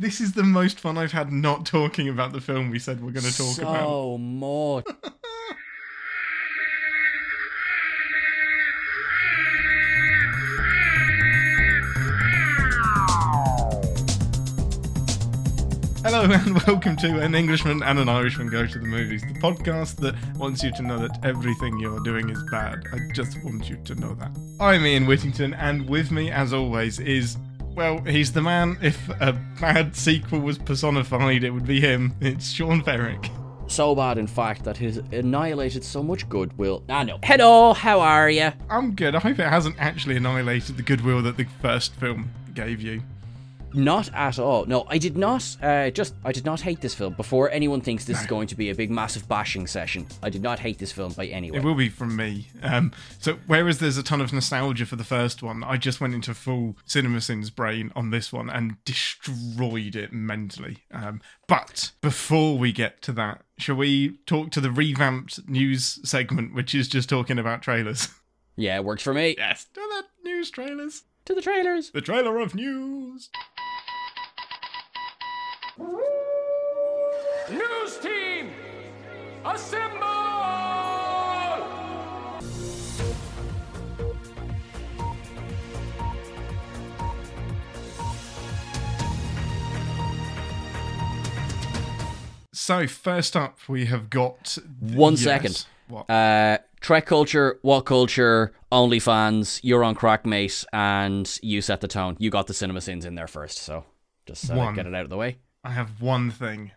This is the most fun I've had not talking about the film we said we're going to talk so about. So much. Hello and welcome to An Englishman and an Irishman Go to the Movies, the podcast that wants you to know that everything you're doing is bad. I just want you to know that. I'm Ian Whittington, and with me, as always, is, well, he's the man. If a bad sequel was personified, it would be him. It's Sean Ferrick. So bad, in fact, that he's annihilated so much goodwill. Ah, no. Hello, how are you? I'm good. I hope it hasn't actually annihilated the goodwill that the first film gave you. Not at all. No, I did not. Uh, just I did not hate this film. Before anyone thinks this is going to be a big, massive bashing session, I did not hate this film by any way. It will be from me. Um, so whereas there's a ton of nostalgia for the first one, I just went into full CinemaSins brain on this one and destroyed it mentally. Um, but before we get to that, shall we talk to the revamped news segment, which is just talking about trailers? Yeah, it works for me. Yes, to the news trailers. To the trailers. The trailer of news. News team, assemble! So first up, we have got One yes. second. What? Uh, Trek culture, what culture, OnlyFans, you're on crack, mate, and you set the tone. You got the CinemaSins in there first, so just uh, get it out of the way. I have one thing.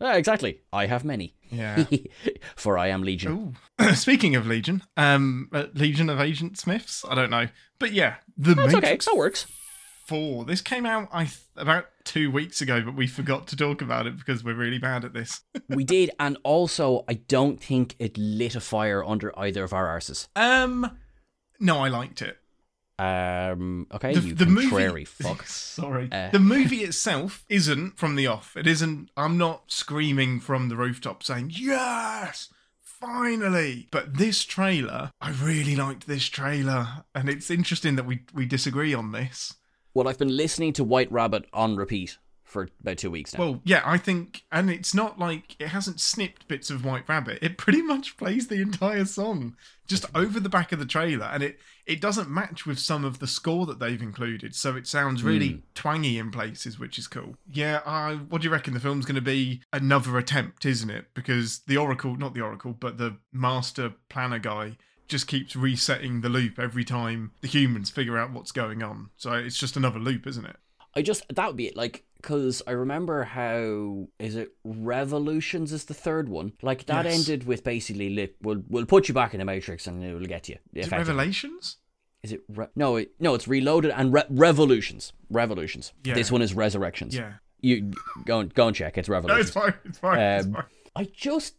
Uh, exactly. I have many. Yeah. For I am Legion. Speaking of Legion, um, uh, Legion of Agent Smiths. I don't know, but yeah, the That's okay. Matrix That works. Four. This came out I th- about two weeks ago, but we forgot to talk about it because we're really bad at this. we did, and also I don't think it lit a fire under either of our arses. um, no, I liked it. Um. Okay. The, you the contrary movie. fuck. Sorry, Uh. the movie itself isn't from the off. It isn't. I'm not screaming from the rooftop saying yes. Finally, but this trailer, I really liked this trailer, and it's interesting that we we disagree on this. Well, I've been listening to White Rabbit on repeat for about two weeks now. Well, yeah, I think, and it's not like it hasn't snipped bits of White Rabbit. It pretty much plays the entire song just over the back of the trailer, and it it doesn't match with some of the score that they've included. So it sounds really hmm. twangy in places, which is cool. Yeah, I, what do you reckon? The film's going to be another attempt, isn't it? Because the Oracle, not the Oracle, but the Master Planner guy. Just keeps resetting the loop every time the humans figure out what's going on. So it's just another loop, isn't it? I just that would be it. Like, because I remember how is it Revolutions is the third one. Like that Yes. ended with basically li- we'll we'll put you back in the Matrix and it will get you. Is it. Revelations? Is it re- no? It, no, it's Reloaded and re- Revolutions. Revolutions. Yeah. This one is Resurrections. Yeah. You go and go and check. It's No, Revolutions. it's fine. It's fine. it's Um, fine. I just.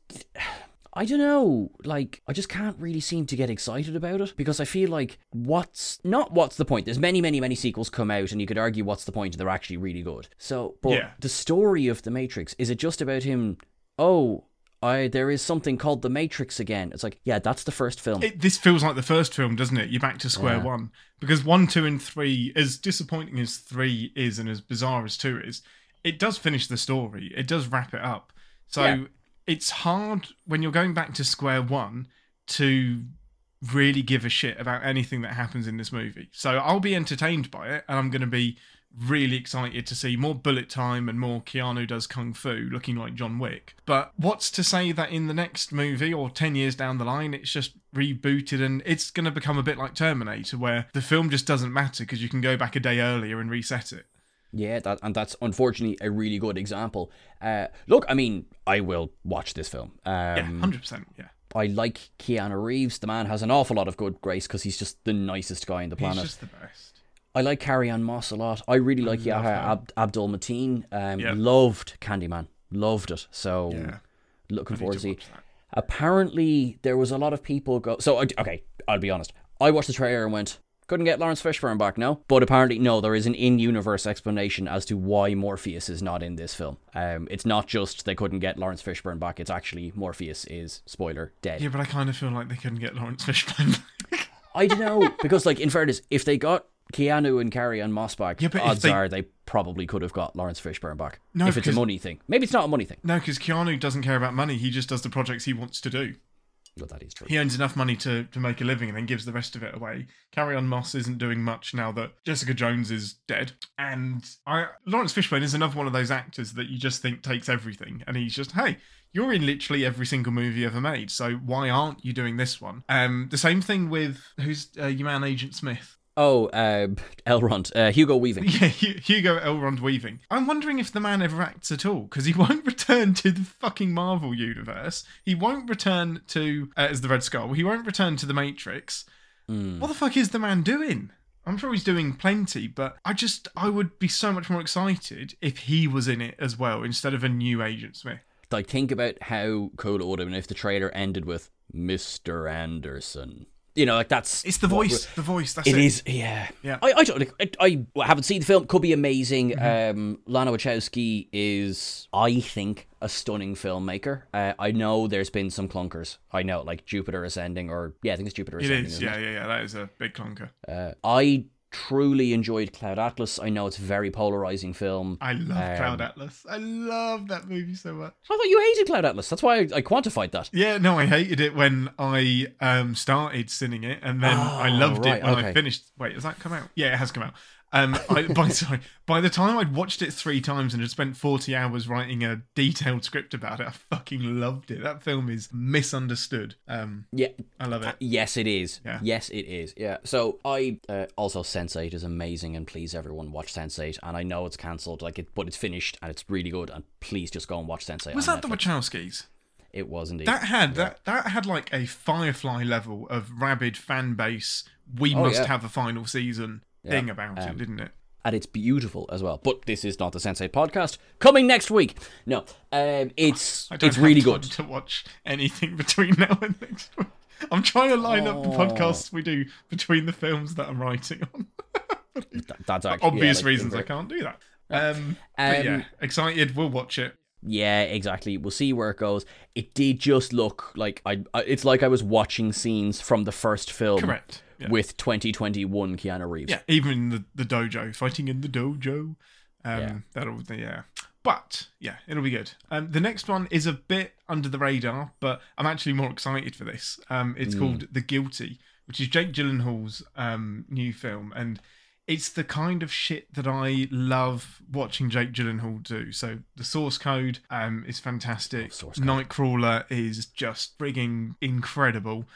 I don't know. Like, I just can't really seem to get excited about it because I feel like what's not what's the point? There's many, many, many sequels come out, and you could argue what's the point, they're actually really good. So, but Yeah. the story of the Matrix is it just about him? Oh, I there is something called the Matrix again. It's like, yeah, that's the first film. It, this feels like the first film, doesn't it? You're back to square Yeah. one because one, two, and three, as disappointing as three is and as bizarre as two is, it does finish the story. It does wrap it up. So Yeah. It's hard when you're going back to square one to really give a shit about anything that happens in this movie. So I'll be entertained by it, and I'm going to be really excited to see more bullet time and more Keanu does kung fu looking like John Wick. But what's to say that in the next movie or 10 years down the line it's just rebooted and it's going to become a bit like Terminator where the film just doesn't matter because you can go back a day earlier and reset it. Yeah, that and that's unfortunately a really good example. Uh, look, I mean, I will watch this film. Um, Yeah, 100%. Yeah. I like Keanu Reeves. The man has an awful lot of good grace because he's just the nicest guy on the planet. He's just the best. I like Carrie-Anne Moss a lot. I really like love Yahya. Ab- Abdul Mateen. Um, Yeah. Loved Candyman. Loved it. So Yeah. looking I forward to to see. Apparently, there was a lot of people go. So okay, I'll be honest. I watched the trailer and went, couldn't get Laurence Fishburne back, no. But apparently, no. There is an in-universe explanation as to why Morpheus is not in this film. Um, it's not just they couldn't get Laurence Fishburne back. It's actually Morpheus is spoiler dead. Yeah, but I kind of feel like they couldn't get Laurence Fishburne back. I don't know because, like, in fairness, if they got Keanu and Carrie-Anne Moss back, Yeah, odds they- are they probably could have got Laurence Fishburne back. No, if it's a money thing. Maybe it's not a money thing. No, because Keanu doesn't care about money. He just does the projects he wants to do. That is true. He earns enough money to, to make a living and then gives the rest of it away. Carrie-Anne Moss isn't doing much now that Jessica Jones is dead. And I Laurence Fishburne is another one of those actors that you just think takes everything. And he's just, hey, you're in literally every single movie ever made. So why aren't you doing this one? Um, the same thing with who's uh, your man Agent Smith. Oh, uh, Elrond, uh, Hugo Weaving. Yeah, Hugo Elrond Weaving. I'm wondering if the man ever acts at all because he won't return to the fucking Marvel universe. He won't return to uh, as the Red Skull. He won't return to the Matrix. Hmm. What the fuck is the man doing? I'm sure he's doing plenty, but I just I would be so much more excited if he was in it as well instead of a new Agent Smith. Like, think about how cool it would have been if the trailer ended with Mr. Anderson. You know, like that's It's the voice, the voice. That's It it. is, yeah. Yeah. I, I don't. Like, I, I haven't seen the film. Could be amazing. Mm-hmm. Um, Lana Wachowski is, I think, a stunning filmmaker. Uh, I know there's been some clunkers. I know, like Jupiter Ascending, or yeah, I think it's Jupiter Ascending. is, isn't yeah, it? yeah, yeah. That is a big clunker. Uh, I truly enjoyed Cloud Atlas. I know it's a very polarizing film. I love Um, Cloud Atlas. I love that movie so much. I thought you hated Cloud Atlas. That's why I, I quantified that. Yeah, no, I hated it when I um started sinning it, and then I Oh, loved right, it when I finished. Wait, has that come out? Yeah, it has come out. Um, I, by sorry, by the time I'd watched it three times and had spent forty hours writing a detailed script about it, I fucking loved it. That film is misunderstood. Um, Yeah, I love it. Yes, it is. Yeah. Yes, it is. Yeah. So I uh, also Sense8 is amazing, and please everyone watch Sense8. And I know it's cancelled, like it, but it's finished and it's really good. And please just go and watch Sense8. Was that the Wachowskis? It was indeed. That had that that had like a Firefly level of rabid fan base. We Oh, must yeah. have a final season thing about Um, it, didn't it? and it's beautiful as well. But this is not the Sense8 podcast. Coming next week. No, um, it's I don't it's really good. to watch anything between now and next week. I'm trying to line up the Oh. podcasts we do between the films that I'm writing on. Th- That's actually, obvious yeah, like, reasons, I can't do that. Um, but Um, yeah, excited. We'll watch it. Yeah, exactly. We'll see where it goes. It did just look like I. I- It's like I was watching scenes from the first film. Correct. Yeah. With 2021 Keanu Reeves. Yeah, even the the dojo, fighting in the dojo. Um, Yeah. that'll yeah. But yeah, it'll be good. Um, the next one is a bit under the radar, but I'm actually more excited for this. Um, it's Hmm. called The Guilty, which is Jake Gyllenhaal's um new film, and it's the kind of shit that I love watching Jake Gyllenhaal do. So the source code um is fantastic. Source Code. Nightcrawler is just frigging incredible.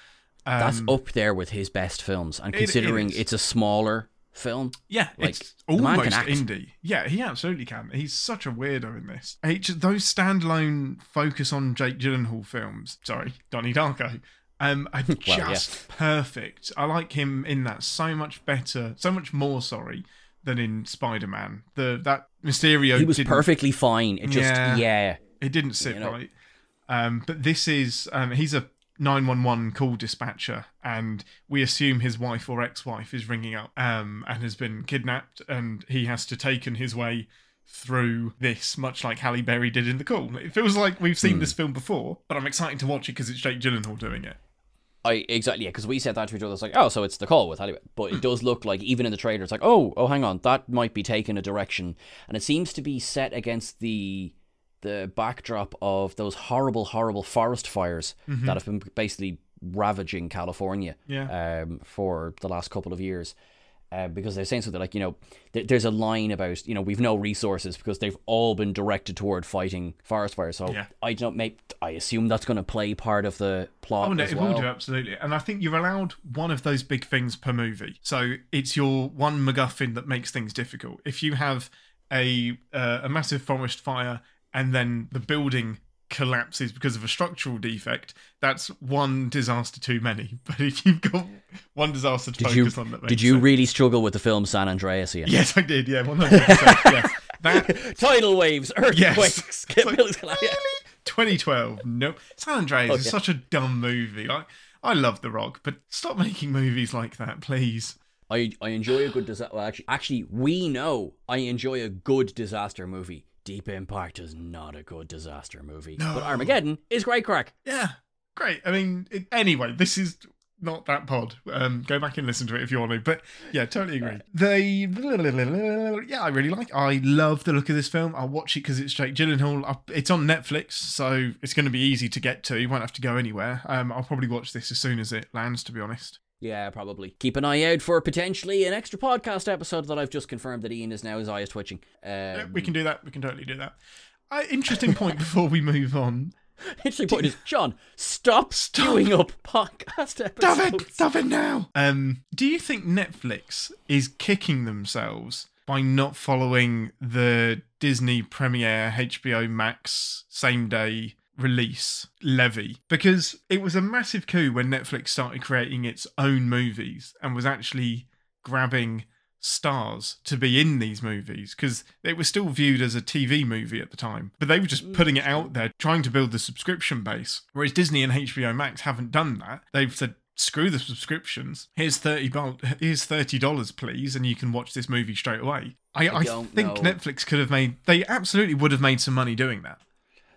Um, That's up there with his best films. And it considering is. it's a smaller film, Yeah, Like, it's almost indie. Yeah, he absolutely can. He's such a weirdo in this. Just- those standalone focus on Jake Gyllenhaal films. Sorry, Donnie Darko. Um, are just yeah. perfect. I like him in that so much better, so much more. Sorry, than in Spider Man. The that Mysterio. he was perfectly fine. It just, Yeah. yeah. It didn't sit You know? right. Um, but this is um, he's a 911 call dispatcher, and we assume his wife or ex-wife is ringing up um, and has been kidnapped, and he has to taken his way through this, much like Halle Berry did in The Call. It feels like we've Hmm. seen this film before, but I'm excited to watch it because it's Jake Gyllenhaal doing it. I exactly yeah, because we said that to each other. It's like, oh, so it's the call with Hollywood, but it does look like even in the trailer, it's like, oh, oh, hang on, that might be taking a direction, and it seems to be set against the the backdrop of those horrible, horrible forest fires that have been basically ravaging California Yeah. um, for the last couple of years. Uh, because they're saying something like, you know, th- there's a line about, you know, we've no resources because they've all been directed toward fighting forest fires. So Yeah. I don't make, I assume that's going to play part of the plot Oh no, it well. will do absolutely, and I think you're allowed one of those big things per movie. So it's your one MacGuffin that makes things difficult. If you have a uh, a massive forest fire and then the building collapses because of a structural defect, that's one disaster too many. But if you've got one disaster to Did focus you on, that did you sense. really struggle with the film San Andreas? Ian? Yes, I did. Yeah, one hundred percent. Yes, that Tidal waves, earthquakes, It's like, really? really? 2012. Nope. San Andreas oh, is yeah. such a dumb movie. Like, I love The Rock, but stop making movies like that, please. I I enjoy a good disaster. Well, actually, actually, we know I enjoy a good disaster movie. Deep Impact is not a good disaster movie, but Armageddon is great crack. Yeah, great. I mean, it, anyway, this is not that pod. Um, go back and listen to it if you want to. But yeah, totally agree. They, yeah, I really like. I love the look of this film. I'll watch it because it's Jake Gyllenhaal. I- It's on Netflix, so it's going to be easy to get to. You won't have to go anywhere. Um, I'll probably watch this as soon as it lands. To be honest. Yeah, probably. Keep an eye out for potentially an extra podcast episode that I've just confirmed that Ian is now his eye is twitching. Um, we can do that. We can totally do that. Uh, interesting point before we move on. Interesting point is, John, stop, Stop. queuing up podcast Stop it! episodes. Stop it now! Um, do you think Netflix is kicking themselves by not following the Disney Premiere HBO Max same day release levy? Because it was a massive coup when Netflix started creating its own movies and was actually grabbing stars to be in these movies because it was still viewed as a TV movie at the time. But they were just mm, putting it out there, trying to build the subscription base. Whereas Disney and HBO Max haven't done that. They've said, screw the subscriptions. Here's thirty dollars. Here's thirty dollars, please, and you can watch this movie straight away. I, I, don't think know. Netflix could have made. They absolutely would have made some money doing that.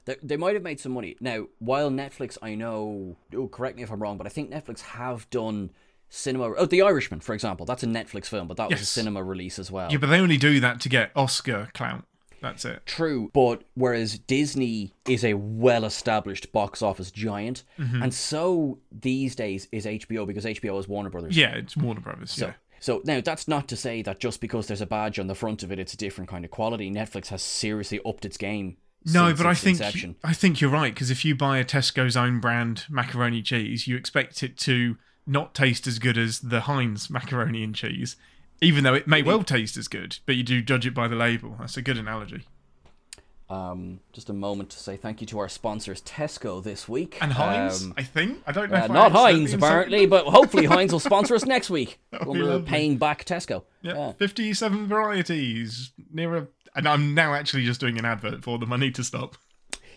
They, they might have made some money. Now, while Netflix, I know, oh, correct me if I'm wrong, but I think Netflix have done cinema. Oh, The Irishman, for example. That's a Netflix film, but that was a cinema release as well. Yeah, but they only do that to get Oscar clout. That's it. True, but whereas Disney is a well-established box office giant, Mm-hmm. and so these days is HBO because HBO is Warner Brothers. Yeah, it's Warner Brothers. So, yeah. so now that's not to say that just because there's a badge on the front of it, it's a different kind of quality. Netflix has seriously upped its game. No, but I think inception. I think you're right because if you buy a Tesco's own brand macaroni cheese, you expect it to not taste as good as the Heinz macaroni and cheese, even though it may well taste as good. But you do judge it by the label. That's a good analogy. Um, just a moment to say thank you to our sponsors, Tesco, this week. And Heinz, Um, I think I don't know. uh, not Heinz, apparently, but hopefully Heinz will sponsor us next week when we're lovely. paying back Tesco. Yeah, Yeah. fifty-seven varieties near a. And I'm now actually just doing an advert for them. I need to stop.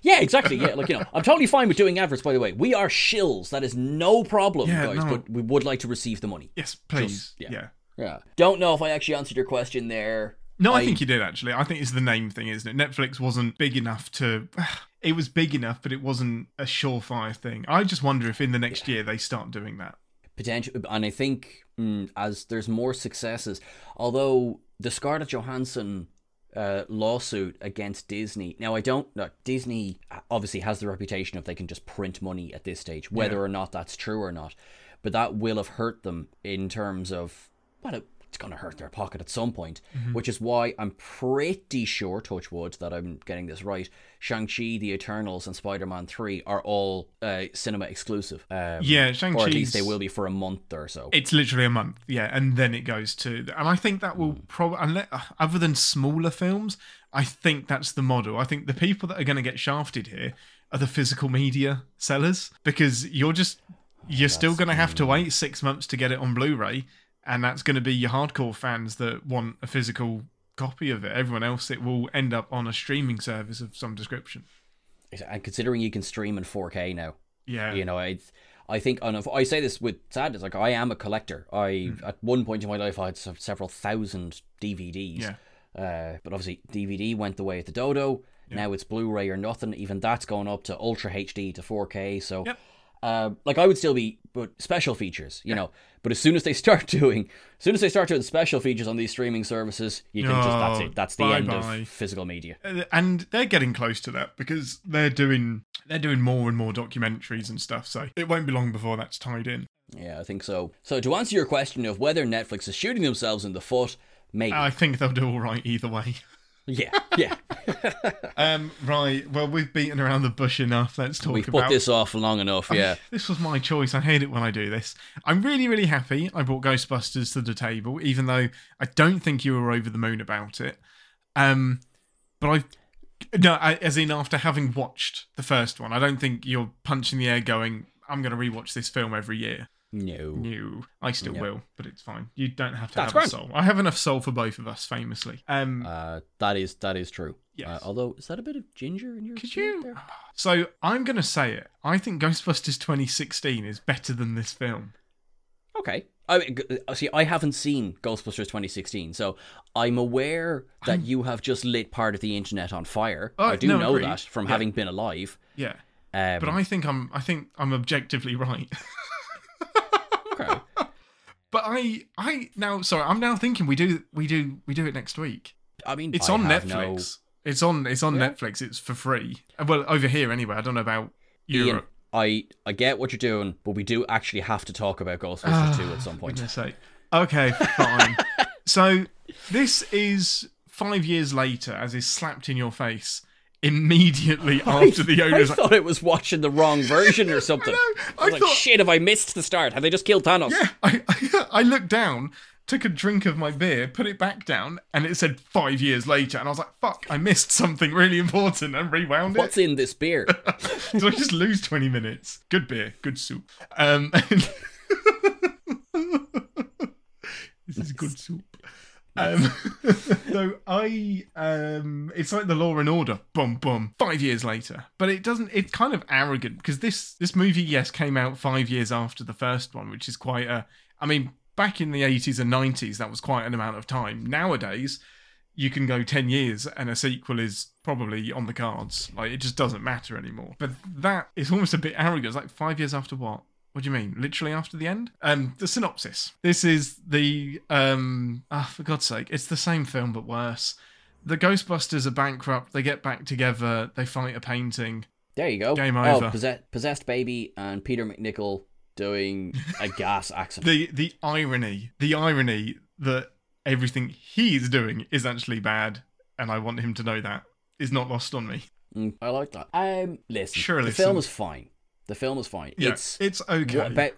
Yeah, exactly. Yeah, like you know, I'm totally fine with doing adverts. By the way, we are shills. That is no problem, Yeah, guys. no. But we would like to receive the money. Yes, please. yeah. yeah. Yeah. Don't know if I actually answered your question there. No, I, think you did actually. I think it's the name thing, isn't it? Netflix wasn't big enough to. It was big enough, but it wasn't a surefire thing. I just wonder if in the next year they start doing that. potential and i think mm, as there's more successes although the scarlett johansson uh, lawsuit against disney now i don't no, disney obviously has the reputation of they can just print money at this stage whether Yeah. or not that's true or not but that will have hurt them in terms of well it- going to hurt their pocket at some point, Mm-hmm. which is why I'm pretty sure, touch wood, that I'm getting this right. Shang-Chi, The Eternals, and Spider-Man 3 are all uh, cinema exclusive. Um, Yeah, or at least they will be for a month or so. It's literally a month, yeah, and then it goes to. And I think that will probably, other than smaller films, I think that's the model. I think the people that are going to get shafted here are the physical media sellers because you're just you're still going to have to wait six months to get it on Blu-ray, and that's going to be your hardcore fans that want a physical copy of it. Everyone else, it will end up on a streaming service of some description. and considering you can stream in 4K now, Yeah, you know, I, I think, and I say this with sadness, like I am a collector. I Hmm. at one point in my life I had several thousand DVDs. Yeah. Uh, but obviously DVD went the way of the dodo. Now it's Blu-ray or nothing. Even that's going up to Ultra HD to 4K. So, Yep. Uh, like I would still be, but special features, you know. But as soon as they start doing, as soon as they start doing special features on these streaming services, you can just that's Oh, it. That's the end bye-bye. of physical media. Uh, and they're getting close to that because they're doing they're doing more and more documentaries and stuff. So it won't be long before that's tied in. Yeah, I think so. So to answer your question of whether Netflix is shooting themselves in the foot, maybe. I think they'll do all right either way. yeah, yeah. Um, right. Well, we've beaten around the bush enough. Let's talk We've about put this off long enough. Yeah. This was my choice. I hate it when I do this. I'm really, really happy I brought Ghostbusters to the table, even though I don't think you were over the moon about it. Um, but I've no, I, as in after having watched the first one, I don't think you're punching the air going. I'm going to rewatch this film every year. No. No, I still Yep. will, but it's fine. You don't have to That's have a soul. I have enough soul for both of us, famously. Um, Uh, that is that is true. Yes. Uh, although, is that a bit of ginger in your? Could you? there? so I'm going to say it. I think Ghostbusters 2016 is better than this film. Okay. I mean, uh, see. I haven't seen Ghostbusters 2016, so I'm aware that you have just lit part of the internet on fire. Oh, I do no, know agreed. that from Yeah. having been alive. Yeah, Um, but I think I'm. I think I'm objectively right. Okay. But I, I now sorry, I'm now thinking we do, we do, we do it next week. I mean, It's I on have Netflix. It's on, it's on Yeah. Netflix. It's for free. Well, over here anyway. I don't know about No, Ian, Europe. I I get what you're doing, but we do actually have to talk about Ghostbusters ah, 2 at some point. Okay, fine. so this is five years later, as is slapped in your face immediately after the owners. I thought it was watching the wrong version or something. I I was like, shit, have I missed the start? Have they just killed Thanos? Yeah, I, I, I looked down, took a drink of my beer, put it back down, and it said five years later. And I was like, fuck, I missed something really important and rewound it. What's in this beer? Did I just lose 20 minutes? Good beer, good soup. Um, this is good soup. Um, so I, um, it's like the Law and Order, boom, boom. Five years later, but it doesn't. It's kind of arrogant because this this movie, yes, came out five years after the first one, which is quite a. I mean, back in the eighties and nineties, that was quite an amount of time. Nowadays, you can go 10 years and a sequel is probably on the cards. Like, it just doesn't matter anymore. But that is almost a bit arrogant. It's like five years after what? What do you mean? Literally after the end? Um, the synopsis. This is the um ah, for God's sake, it's the same film but worse. The Ghostbusters are bankrupt, they get back together, they fight a painting. There you go. Game Oh, over. possessed, possessed baby and Peter MacNicol doing a gas accident. The the irony, the irony that everything he's doing is actually bad, and I want him to know that, is not lost on me. Mm, I like that. Um, listen, Sure, the film is fine. The film is fine. Yeah, It's it's okay. About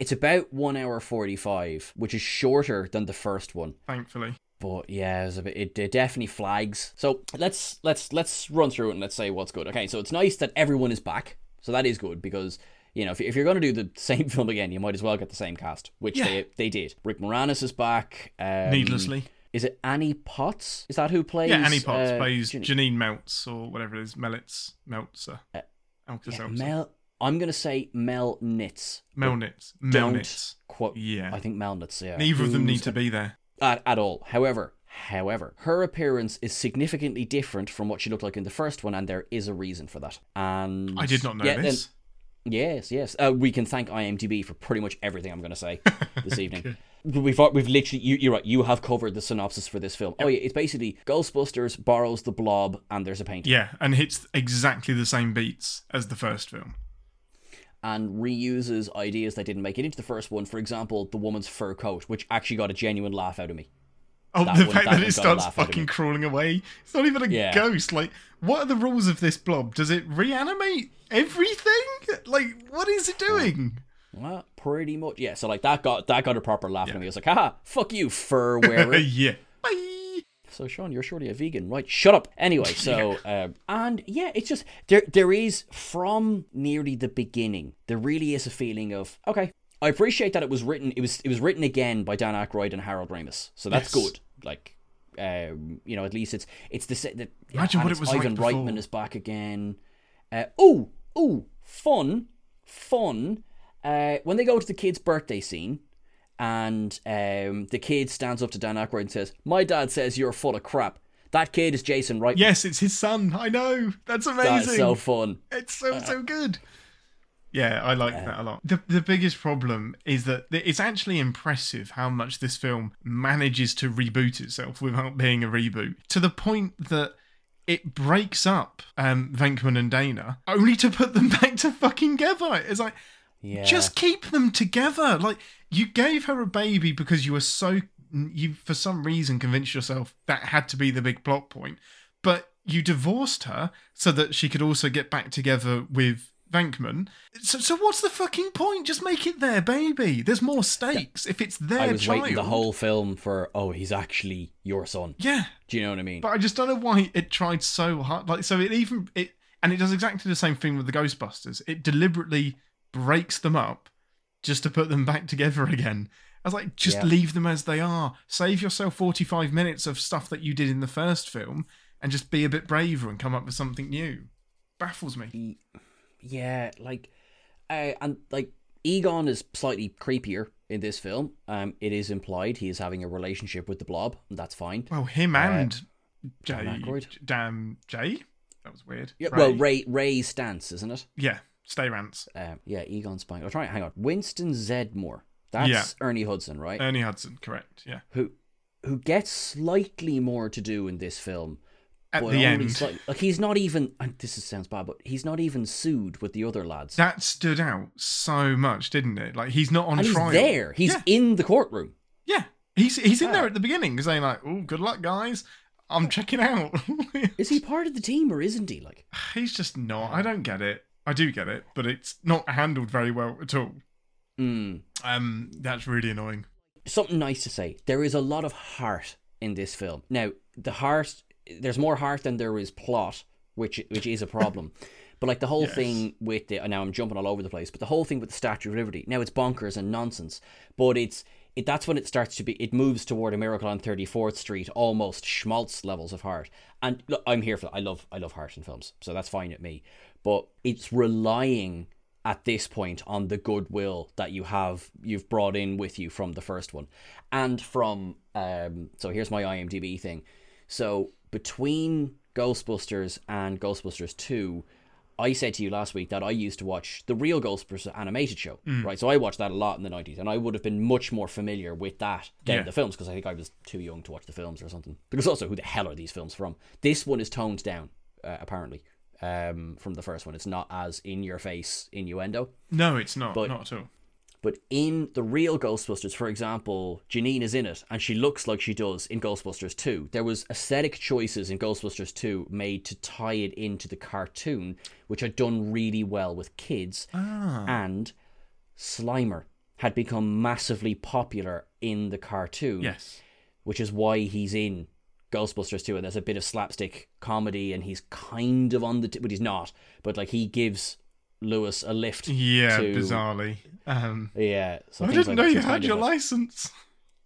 it's about one hour forty five, which is shorter than the first one. thankfully. But yeah, it's a bit, it, it definitely flags. So let's let's let's run through it and let's say what's good. Okay, so it's nice that everyone is back. So that is good because you know if, if you're going to do the same film again, you might as well get the same cast, which Yeah. they they did. Rick Moranis is back. Um, Needlessly. Is it Annie Potts? Is that who plays? Yeah, Annie Potts uh, plays Jan- Janine Meltz or whatever it is. Melitz. Meltzer. Uh, Alka yeah. Mel. I'm gonna say Mel Nitz. Melnitz. Don't Melnitz. quote. Yeah. I think Mel Nitz. Yeah. Neither of them need to be there. at, at all. However, however, her appearance is significantly different from what she looked like in the first one, and there is a reason for that. And I did not know yeah, then- this. yes, yes. Uh, we can thank IMDb for pretty much everything I'm going to say this evening. We've we've literally you, you're right. You have covered the synopsis for this film. Oh yeah, it's basically Ghostbusters borrows the Blob, and there's a painting, Yeah, and hits exactly the same beats as the first film. And reuses ideas that didn't make it into the first one. For example, the woman's fur coat, which actually got a genuine laugh out of me. Oh, That the one- fact that that, it starts fucking crawling away. It's not even a Yeah. ghost. Like, what are the rules of this blob? Does it reanimate everything? Like, what is it doing? Well, pretty much, yeah. So like that got that got a proper laugh out of me. I was like, haha, fuck you, fur wearer. yeah. Bye. So Sean, you're surely a vegan, right? Shut up. Anyway, so um, and yeah, it's just there. There is from nearly the beginning. There really is a feeling of okay. I appreciate that it was written. It was it was written again by Dan Aykroyd and Harold Ramis. So that's Yes. good. Like, um, you know, at least it's it's the se- the Imagine what it was like Ivan before. Reitman is back again. Uh, oh, oh, fun, fun. Uh, when they go to the kid's birthday scene, and um, the kid stands up to Dan Aykroyd and says, "My dad says you're full of crap." That kid is Jason Reitman. Yes, it's his son. I know. That's amazing. that is so fun. It's so so good. Yeah, I like that a lot. The the biggest problem is that it's actually impressive how much this film manages to reboot itself without being a reboot. To the point that it breaks up um Venkman and Dana only to put them back to fucking together. It's like Yeah, just keep them together. Like you gave her a baby because you were so you for some reason convinced yourself that had to be the big plot point. But you divorced her so that she could also get back together with Venkman. So, so what's the fucking point? Just make it their baby. There's more stakes if it's their I was child. waiting the whole film for. Oh, he's actually your son. yeah, Do you know what I mean? but I just don't know why it tried so hard. Like, so it even it and it does exactly the same thing with the Ghostbusters. It deliberately breaks them up just to put them back together again. I was like, just Yeah. leave them as they are. Save yourself forty-five minutes of stuff that you did in the first film, and just be a bit braver and come up with something new. Baffles me. yeah, like, uh, and like Egon is slightly creepier in this film. Um, it is implied he is having a relationship with the Blob, and that's fine. Well, him and Jay, damn Jay. That was weird. Yeah, Ray. well, Ray Ray's stance, isn't it? yeah, stay rants. Um, yeah, Egon Spang. I'll try. Hang on, Winston Zeddemore. That's Yeah. Ernie Hudson, right? Ernie Hudson, correct? Yeah. who who gets slightly more to do in this film. At the end, slight- like he's not even. This is, sounds bad, but he's not even sued with the other lads. that stood out so much, didn't it? Like he's not on and he's trial. there. He's yeah. in the courtroom. yeah. He's he's in Yeah. there at the beginning saying like, "Oh, good luck, guys. I'm checking out." Is he part of the team or isn't he? Like, he's just not. I don't get it. I do get it, but it's not handled very well at all. mm, Um, that's really annoying. something nice to say. There is a lot of heart in this film. Now, the heart, there's more heart than there is plot, which which is a problem. but like the whole Yes. thing with the now I'm jumping all over the place, but the whole thing with the Statue of Liberty. Now it's bonkers and nonsense, but it's it that's when it starts to be it moves toward a miracle on 34th Street, almost schmaltz levels of heart. And look, I'm here for that. I love I love heart in films, so that's fine at me. But it's relying at this point on the goodwill that you have you've brought in with you from the first one and from um so here's my IMDb thing so between Ghostbusters and Ghostbusters 2 I said to you last week that I used to watch the real Ghostbusters animated show, right? So I watched that a lot in the 90s, and I would have been much more familiar with that than Yeah. the films because I think I was too young to watch the films or something. Because also, who the hell are these films from? This one is toned down, uh, apparently, um, from the first one. It's not as in your face innuendo. No, it's not. But- not at all. But in the real Ghostbusters, for example, Janine is in it and she looks like she does in Ghostbusters 2. There was aesthetic choices in Ghostbusters 2 made to tie it into the cartoon, which had done really well with kids. Ah. And Slimer had become massively popular in the cartoon, Yes. which is why he's in Ghostbusters 2 and there's a bit of slapstick comedy and he's kind of on the t- but he's not, but like he gives Louis a lift Yeah, to bizarrely. Um, yeah, so I didn't like know you had your license.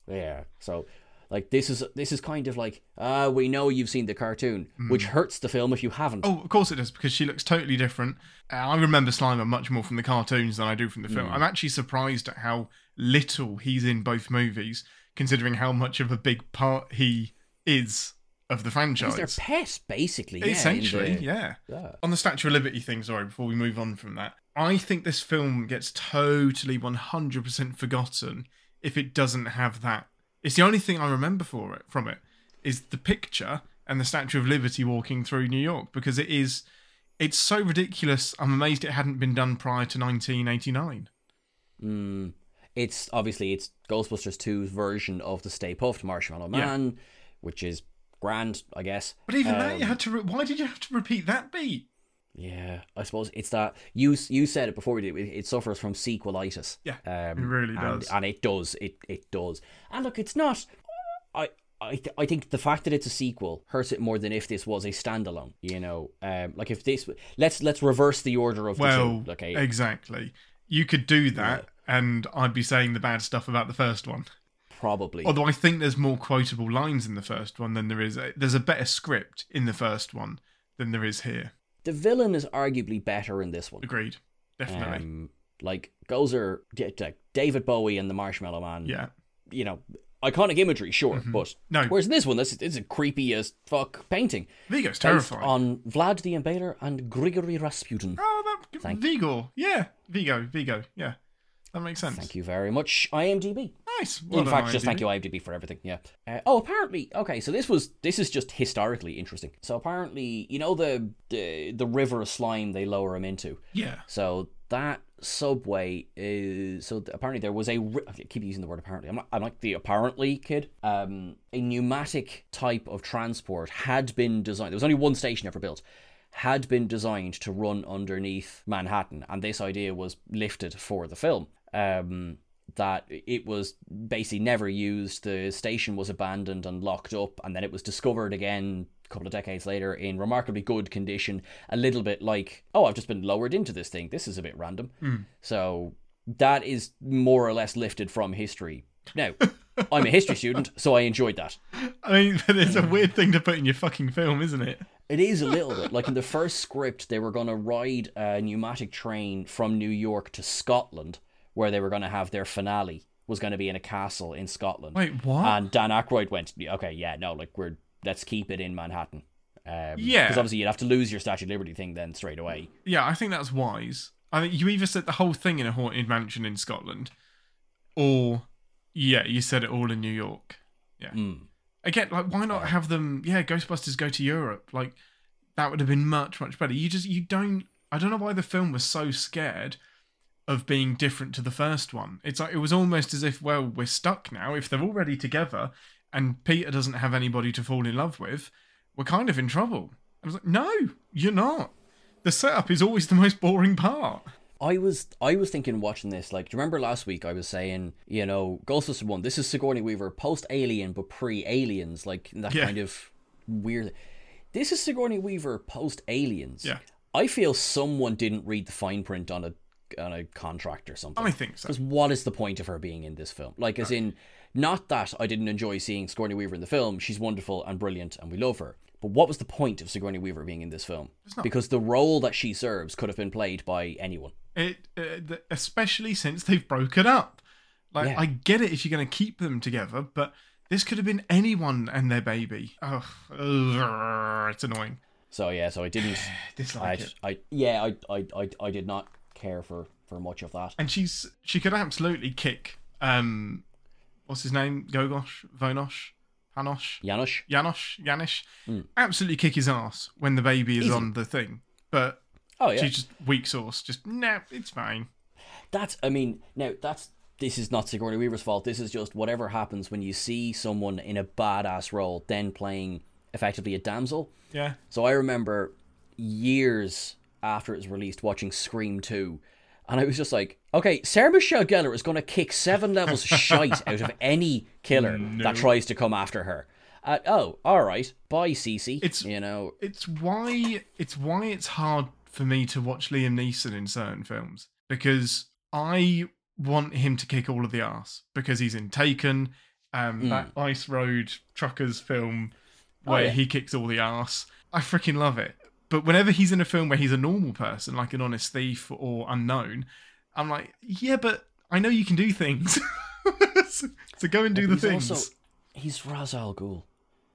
Yeah, so like this is this is kind of like uh we know you've seen the cartoon, which hurts the film if you haven't. Oh, of course it does, because she looks totally different. Uh, I remember Slimer much more from the cartoons than I do from the film. I'm actually surprised at how little he's in both movies, considering how much of a big part he is of the franchise. He's their pet, basically. Yeah, Essentially, the- yeah. Yeah. On the Statue of Liberty thing, sorry, before we move on from that, I think this film gets totally 100% forgotten if it doesn't have that. It's the only thing I remember for it from it is the picture and the Statue of Liberty walking through New York because it is it's so ridiculous. I'm amazed it hadn't been done prior to 1989. Mm, it's obviously it's Ghostbusters 2's version of the Stay Puft Marshmallow Man, which is grand, I guess. But even that, you Um, had to. Re- why did you have to repeat that beat? Yeah, I suppose it's that you you said it before we did. It, it suffers from sequelitis. Yeah, um, it really and, does. and it does. It it does. And look, it's not. I I th- I think the fact that it's a sequel hurts it more than if this was a standalone. You know, um, like if this let's let's reverse the order of Well, the two. Okay, exactly. You could do that, and I'd be saying the bad stuff about the first one. Probably. Although I think there's more quotable lines in the first one than there is. There's a better script in the first one than there is here. the villain is arguably better in this one. Agreed. Definitely. Um, like Gozer, like David Bowie and the Marshmallow Man. yeah. you know, iconic imagery, sure, but Mm-hmm. No. Whereas this one, this is, this is a creepy as fuck painting Vigo's terrifying. on Vlad the Impaler and Grigory Rasputin. oh, that Thank- Vigor. Yeah. Vigo. Vigo. Yeah. That makes sense. Thank you very much, IMDb. Nice. Well In fact, just thank you, IMDb, for everything. Yeah. Uh, oh, apparently, okay. So this was this is just historically interesting. So apparently, you know the the the river of slime they lower him into. Yeah. So that subway is so apparently there was a keep using the word apparently. I'm not, I'm like the apparently kid. Um, a pneumatic type of transport had been designed. There was only one station ever built. Had been designed to run underneath Manhattan, and this idea was lifted for the film. Um, that it was basically never used. The station was abandoned and locked up, and then it was discovered again a couple of decades later in remarkably good condition. A little bit like, oh, I've just been lowered into this thing. This is a bit random. Hmm. So that is more or less lifted from history. Now, I'm a history student, so I enjoyed that. I mean, it's a weird thing to put in your fucking film, isn't it? It is a little bit like in the first script, they were going to ride a pneumatic train from New York to Scotland, where they were going to have their finale. Was going to be in a castle in Scotland. Wait, what? And Dan Aykroyd went, okay, yeah, no, like we're let's keep it in Manhattan. Um, Yeah. because obviously you'd have to lose your Statue of Liberty thing then straight away. Yeah, I think that's wise. I think you either set the whole thing in a haunted mansion in Scotland, or yeah, you said it all in New York. Yeah. Mm. Again, like why not have them? Yeah, Ghostbusters go to Europe. Like that would have been much much better. You just you don't. I don't know why the film was so scared of being different to the first one. It's like it was almost as if well we're stuck now. If they're already together and Peter doesn't have anybody to fall in love with, we're kind of in trouble. I was like, no, you're not. The setup is always the most boring part. I was I was thinking watching this like do you remember last week I was saying you know Ghostbusters one this is Sigourney Weaver post Alien but pre Aliens like that Yeah. kind of weird this is Sigourney Weaver post Aliens Yeah. I feel someone didn't read the fine print on a on a contract or something I think so. because what is the point of her being in this film like as in not that I didn't enjoy seeing Sigourney Weaver in the film she's wonderful and brilliant and we love her but what was the point of Sigourney Weaver being in this film because the role that she serves could have been played by anyone It, uh, th- especially since they've broken up. Like, Yeah. I get it if you're going to keep them together, but this could have been anyone and their baby. Oh, it's annoying. So yeah, so I didn't. I, Dislike it. I yeah, I, I, I, I did not care for for much of that. And she's she could absolutely kick. Um, what's his name? Gogosh, Vonosh, Panosh, Janusz, Janosh, Janish. Absolutely kick his ass when the baby is Easy. on the thing. But oh yeah, she's just weak sauce. Just nah, it's fine. that's. I mean, now that's this is not Sigourney Weaver's fault. This is just whatever happens when you see someone in a badass role then playing effectively a damsel. Yeah. So I remember years after it was released watching Scream 2 and I was just like, okay, Sarah Michelle Gellar is going to kick seven levels of shite out of any killer that tries to come after her. Uh, oh, all right. Bye, Cece. It's- you know, it's why it's why it's hard for me to watch Liam Neeson in certain films because I want him to kick all of the ass because he's in Taken, um, that Ice Road Truckers film Oh, where yeah. he kicks all the ass. I freaking love it. But whenever he's in a film where he's a normal person, like an honest thief or unknown, I'm like, yeah, but I know you can do things. so, so go and do the things. also he's Ra's al Ghul.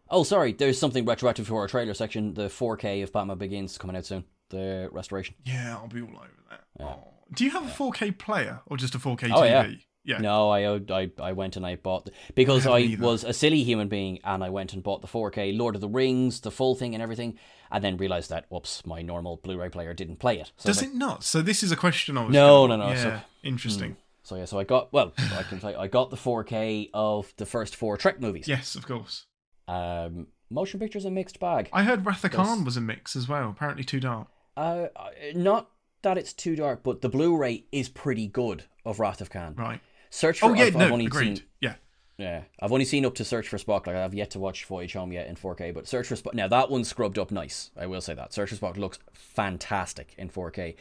Oh, sorry. There's something retroactive to our trailer section. The 4K of Batman Begins coming out soon. The restoration. Yeah, I'll be all over that. Oh. Do you have a 4K player or just a 4K Oh, TV? yeah. Yeah. No, I I I went and I bought the, because I I, was a silly human being and I went and bought the 4K Lord of the Rings, the full thing and everything, and then realized that whoops, my normal Blu-ray player didn't play it. So Does like- it not? So this is a question I was. No, gonna- no, no, Yeah, so- interesting. So yeah, so I got well, I can tell you, I got the 4K of the first four Trek movies. Yes, of course. Um, motion pictures a mixed bag. I heard Wrath of Khan was a mix as well. Apparently too dark. Uh, uh, not that it's too dark, but the Blu-ray is pretty good of Wrath of Khan. Right. Search for. Oh yeah, I've, I've no, only agreed. seen Yeah. Yeah, I've only seen up to Search for Spock. Like I've yet to watch Voyage Home yet in 4K, but Search for Spock. Now that one's scrubbed up nice. I will say that Search for Spock looks fantastic in 4K.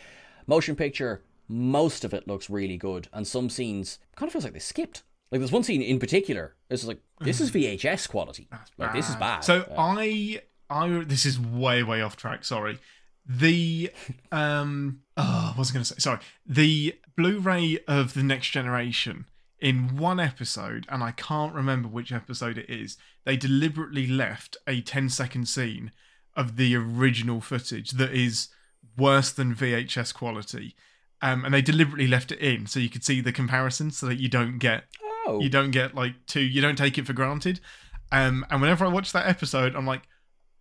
Motion picture, most of it looks really good, and some scenes kind of feels like they skipped. Like there's one scene in particular. It's like this is VHS quality. Like this is bad. So Yeah. I, I this is way way off track. Sorry. The um oh, what was I going to say? Sorry. The Blu-ray of the Next Generation in one episode, and I can't remember which episode it is. They deliberately left a 10 second scene of the original footage that is worse than VHS quality. Um, and they deliberately left it in so you could see the comparison so that you don't get oh, you don't get like two you don't take it for granted um and whenever i watch that episode i'm like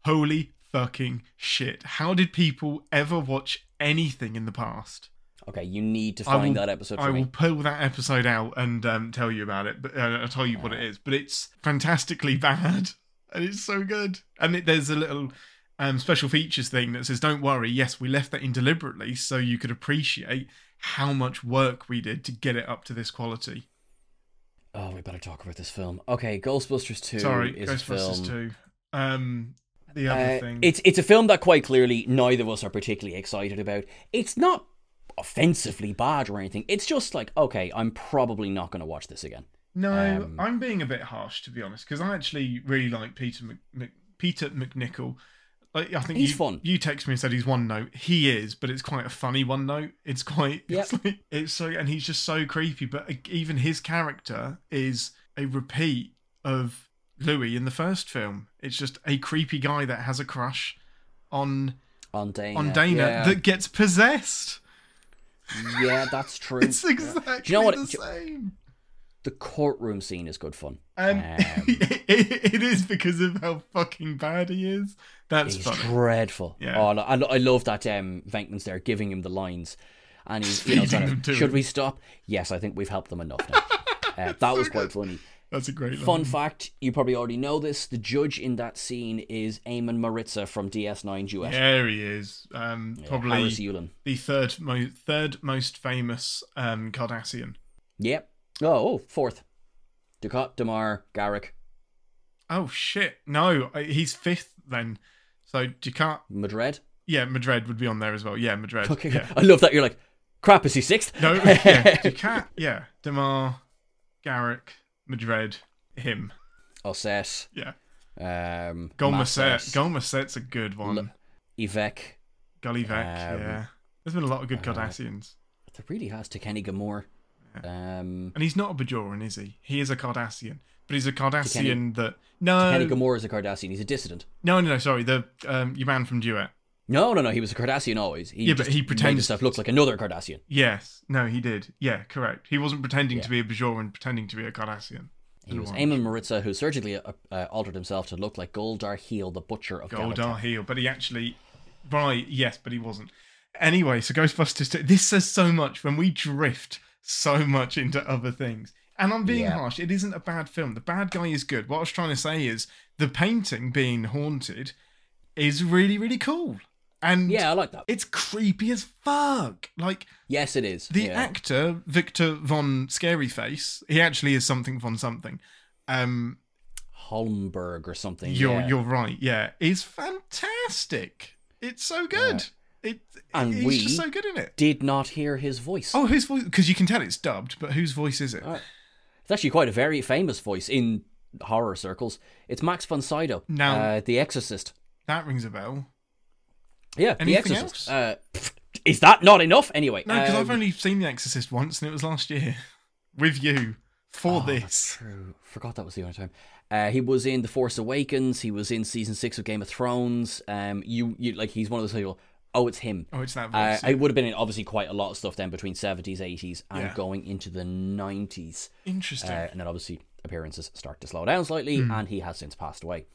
holy fucking shit how did people ever watch anything in the past okay. You need to find will- that episode for i me. will pull that episode out and um, tell you about it but uh, i'll tell you what it is but it's fantastically bad and it's so good and it, there's a little um, special features thing that says don't worry yes we left that in deliberately so you could appreciate how much work we did to get it up to this quality Oh, we better talk about this film. Okay, Ghostbusters 2 Sorry, is a film. Ghostbusters 2. Um, the other Uh, thing. It's it's a film that quite clearly neither of us are particularly excited about. It's not offensively bad or anything. It's just like, okay, I'm probably not going to watch this again. no, um, I'm being a bit harsh to be honest, because I actually really like Peter Mc, Mc, Peter MacNicol. Like, I think He's you, fun. You text me and said he's one note. He is, but it's quite a funny one note. It's quite. It's like it's so, and he's just so creepy. But even his character is a repeat of Louis in the first film. It's just a creepy guy that has a crush on On Dana. on Dana Yeah, that gets possessed. Yeah that's true. It's exactly Do you know what- the same. The courtroom scene is good fun. Um, Um, it, it is because of how fucking bad he is. That's He's funny. dreadful. Yeah. Oh, I, I love that um, Venkman's there giving him the lines, and he's you know, kind of, to should we stop? Yes, I think we've helped them enough now. uh, that was quite funny. That's a great Fun line. fact: you probably already know this. The judge in that scene is Aamin Marritza from DS9 Duet. There he is. Um, probably Harris Yulin. the third mo- third most famous um, Cardassian. Yep. Oh, oh, fourth. Dukat, Damar, Garak, Oh shit! No, uh, he's fifth then. So Dukat, Madred. yeah, Madred would be on there as well. Yeah, Madred. Okay. Yeah. I love that you're like, crap. Is he sixth? No, yeah, Dukat, yeah, Damar, Garak, Madred, him. Osset. Yeah, Um, Gul Macet. Golmaset's a good one. L- Evek. Um, yeah. There's been a lot of good Cardassians. There really has to Kenny Ghemor. Um, And he's not a Bajoran, is he? He is a Cardassian. But he's a Cardassian that. No. Kenny Ghemor is a Cardassian. He's a dissident. no, no, no, sorry. The um, your man from Duet. No, no, no. He was a Cardassian always. He Yeah, but he pretends- himself look like another Cardassian. Yes. No, he did. Yeah, correct. He wasn't pretending Yeah. to be a Bajoran, pretending to be a Cardassian. He was. Aamin Marritza, who surgically uh, uh, altered himself to look like Gul Darhe'el, the butcher of Gul Darhe'el, but he actually. Right, yes, but he wasn't. Anyway, so Ghostbusters 2. This says so much when we drift so much into other things. And I'm being Yeah. harsh. It isn't a bad film. The bad guy is good. What I was trying to say is the painting being haunted is really, really cool. And Yeah, I like that. it's creepy as fuck. Like Yes, it is. the yeah. actor Victor von Scaryface, he actually is something von something. Um, Homburg or something. you're yeah. you're right. Yeah, is fantastic. It's so good. It And he's we- just so good in it. Did not hear his voice. Oh, whose voice? Because you can tell it's dubbed, but whose voice is it? Uh, It's actually quite a very famous voice in horror circles. It's Max von Sydow, Now- uh, The Exorcist. that rings a bell. Yeah, Anything The Exorcist. else? Uh, is that not enough? Anyway, No, because I've um, only seen The Exorcist once, and it was last year with you for Oh, this. True. Forgot that was the only time. Uh, he was in The Force Awakens. He was in season six of Game of Thrones. Um, you, you like he's one of those people. Oh, it's him. Oh, it's that Uh, voice. I would have been in obviously quite a lot of stuff then between seventies, eighties, and Yeah. going into the nineties. Interesting. Uh, and then obviously appearances start to slow down slightly, Hmm. and he has since passed away.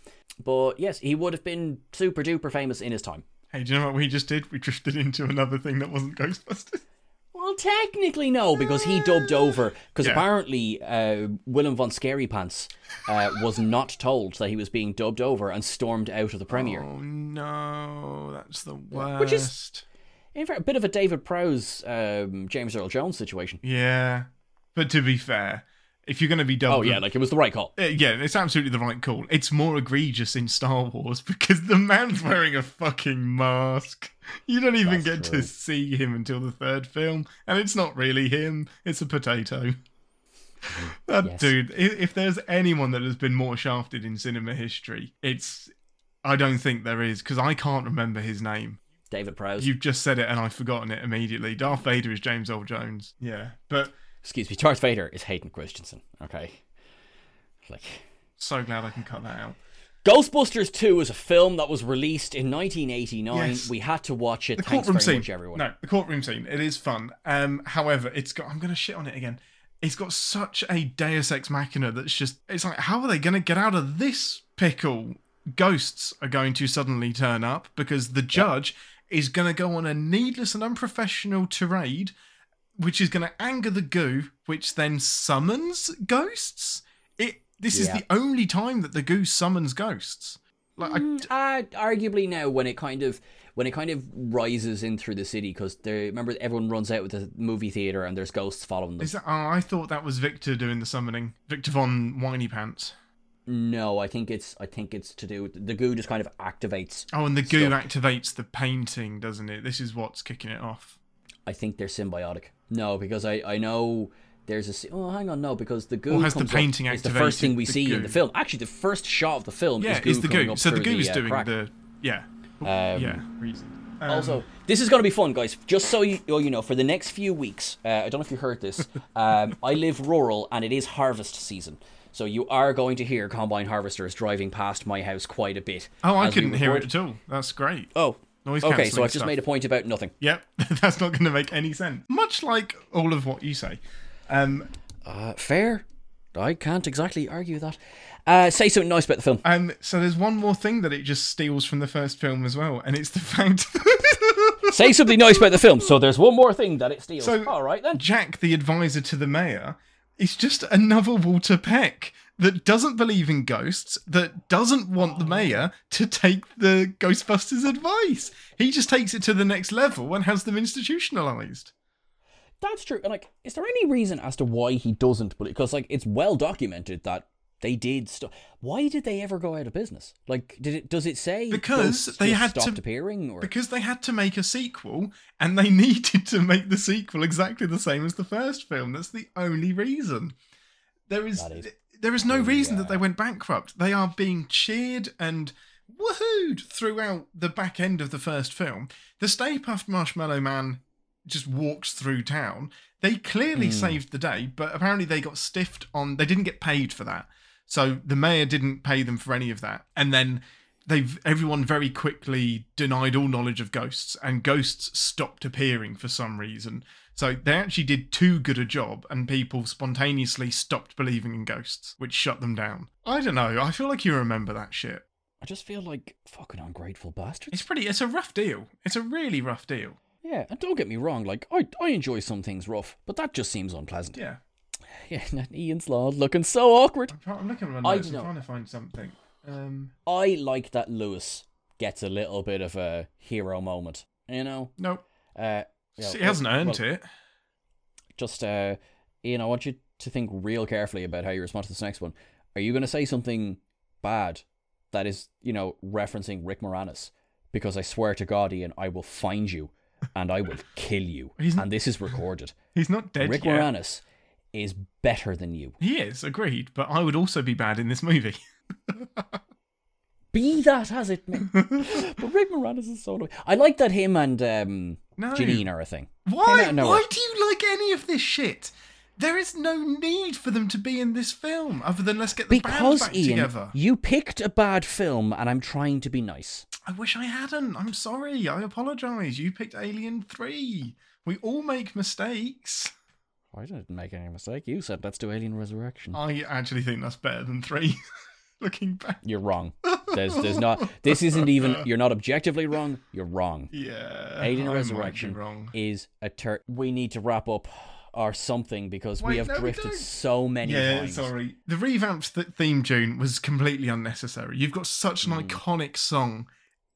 But yes, he would have been super duper famous in his time. Hey, do you know what we just did? We drifted into another thing that wasn't Ghostbusters. Well, technically no, because he dubbed over. Because Yeah. apparently, uh, Willem von Scarypants uh, was not told that he was being dubbed over and stormed out of the premiere. Oh no, that's the worst. Which is- In fact, a bit of a David Prowse, um, James Earl Jones situation. Yeah, but to be fair, if you're going to be dubbed, Oh yeah, like it was the right call. Uh, yeah, it's absolutely the right call. It's more egregious in Star Wars because the man's wearing a fucking mask. You don't even That's get true. to see him until the third film, and it's not really him. It's a potato. That Yes. dude. If there's anyone that has been more shafted in cinema history, it's. I don't think there is because I can't remember his name. David Prowse. You've just said it and I've forgotten it immediately. Darth Vader is James Earl Jones. Yeah, but Excuse me, Darth Vader is Hayden Christensen. Okay, like so glad I can cut that out. Ghostbusters 2 is a film that was released in 1989. Yes. We had to watch it. the Thanks courtroom very scene. much, everyone. No, the courtroom scene. It is fun. Um, however, it's got. I'm going to shit on it again. It's got such a Deus Ex Machina that's just. It's like, how are they going to get out of this pickle? Ghosts are going to suddenly turn up because the judge is going to go on a needless and unprofessional tirade, which is going to anger the goo, which then summons ghosts. It. This is the only time that the goo summons ghosts. Like, I, Uh, arguably now when it kind of when it kind of rises in through the city because they remember everyone runs out with the movie theater and there's ghosts following them. Is that? Oh, I thought that was Victor doing the summoning. Victor von Whiny Pants. No, I think it's I think it's to do with the goo just kind of activates. Oh, and the goo Stuff. activates the painting, doesn't it? This is what's kicking it off. I think they're symbiotic. No, because I I know there's a. Oh, hang on, no, because the goo Or has the up painting is the first thing we the see in the film. Actually, the first shot of the film Yeah, is goo it's the goo. up So the goo is uh, doing crack. the yeah, Um, yeah reason. Um, Also, this is going to be fun, guys. Just so you, you know, for the next few weeks, uh, I don't know if you heard this. Um, I live rural, and it is harvest season, so you are going to hear combine harvesters driving past my house quite a bit. oh, I couldn't hear it at all. That's great. Oh, Noise okay. So I've just stuff. made a point about nothing. Yep, that's not going to make any sense. Much like all of what you say. Um, Uh, fair. I can't exactly argue that. Uh, say something nice about the film. Um, so there's one more thing that it just steals from the first film as well, and it's the fact. say something nice about the film. So there's one more thing that it steals. So- All right then. Jack, the advisor to the mayor, is just another Walter Peck that doesn't believe in ghosts, that doesn't want the mayor to take the Ghostbusters advice. He just takes it to the next level and has them institutionalized. That's true. And like, is there any reason as to why he doesn't? But because like, it's well documented that they did stuff. Why did they ever go out of business? Like, did it? Does it say Because they had stopped to- appearing? Or Because they had to make a sequel and they needed to make the sequel exactly the same as the first film. That's the only reason. There is there is no reason yeah. that they went bankrupt. They are being cheered and woohooed throughout the back end of the first film. The Stay Puft Marshmallow Man just walks through town. They clearly Hmm. saved the day, but apparently they got stiffed on. They didn't get paid for that, so the mayor didn't pay them for any of that. And then they've everyone very quickly denied all knowledge of ghosts, and ghosts stopped appearing for some reason. So they actually did too good a job, and people spontaneously stopped believing in ghosts, which shut them down. I don't know. I feel like you remember that shit. I just feel like fucking ungrateful bastards. It's pretty. It's a rough deal. It's a really rough deal. Yeah, and don't get me wrong. Like, I I enjoy some things rough, but that just seems unpleasant. Yeah. Yeah, Ian's Law looking so awkward. I'm, I'm looking at my notes. I'm know. trying to find something. Um, I like that Louis gets a little bit of a hero moment. You know, nope. uh, yeah, he hasn't earned well, it. Just uh, Ian, I want you to think real carefully about how you respond to this next one. Are you going to say something bad that is, you know, referencing Rick Moranis? Because I swear to God, Ian, I will find you and I will kill you. He's and this is recorded. He's not dead Rick yet. Moranis is better than you. He is agreed, but I would also be bad in this movie. Be that as it may. but Rick Moranis is so. I like that him and um, No. Janine are a thing. Why? out of nowhere. Why do you like any of this shit? There is no need for them to be in this film, other than let's get the band Because back Ian, together. you picked a bad film, and I'm trying to be nice. I wish I hadn't. I'm sorry. I apologise. You picked Alien Three. We all make mistakes. I didn't make any mistake. You said let's do Alien Resurrection. I actually think that's better than three. Looking back, You're wrong. There's, there's not. This isn't even. You're not objectively wrong. You're wrong. yeah. Alien I Resurrection wrong. is a tur. We need to wrap up or something because we have no, drifted don't. so many Yeah, times. sorry. The revamped th- theme tune was completely unnecessary. You've got such an hmm. iconic song,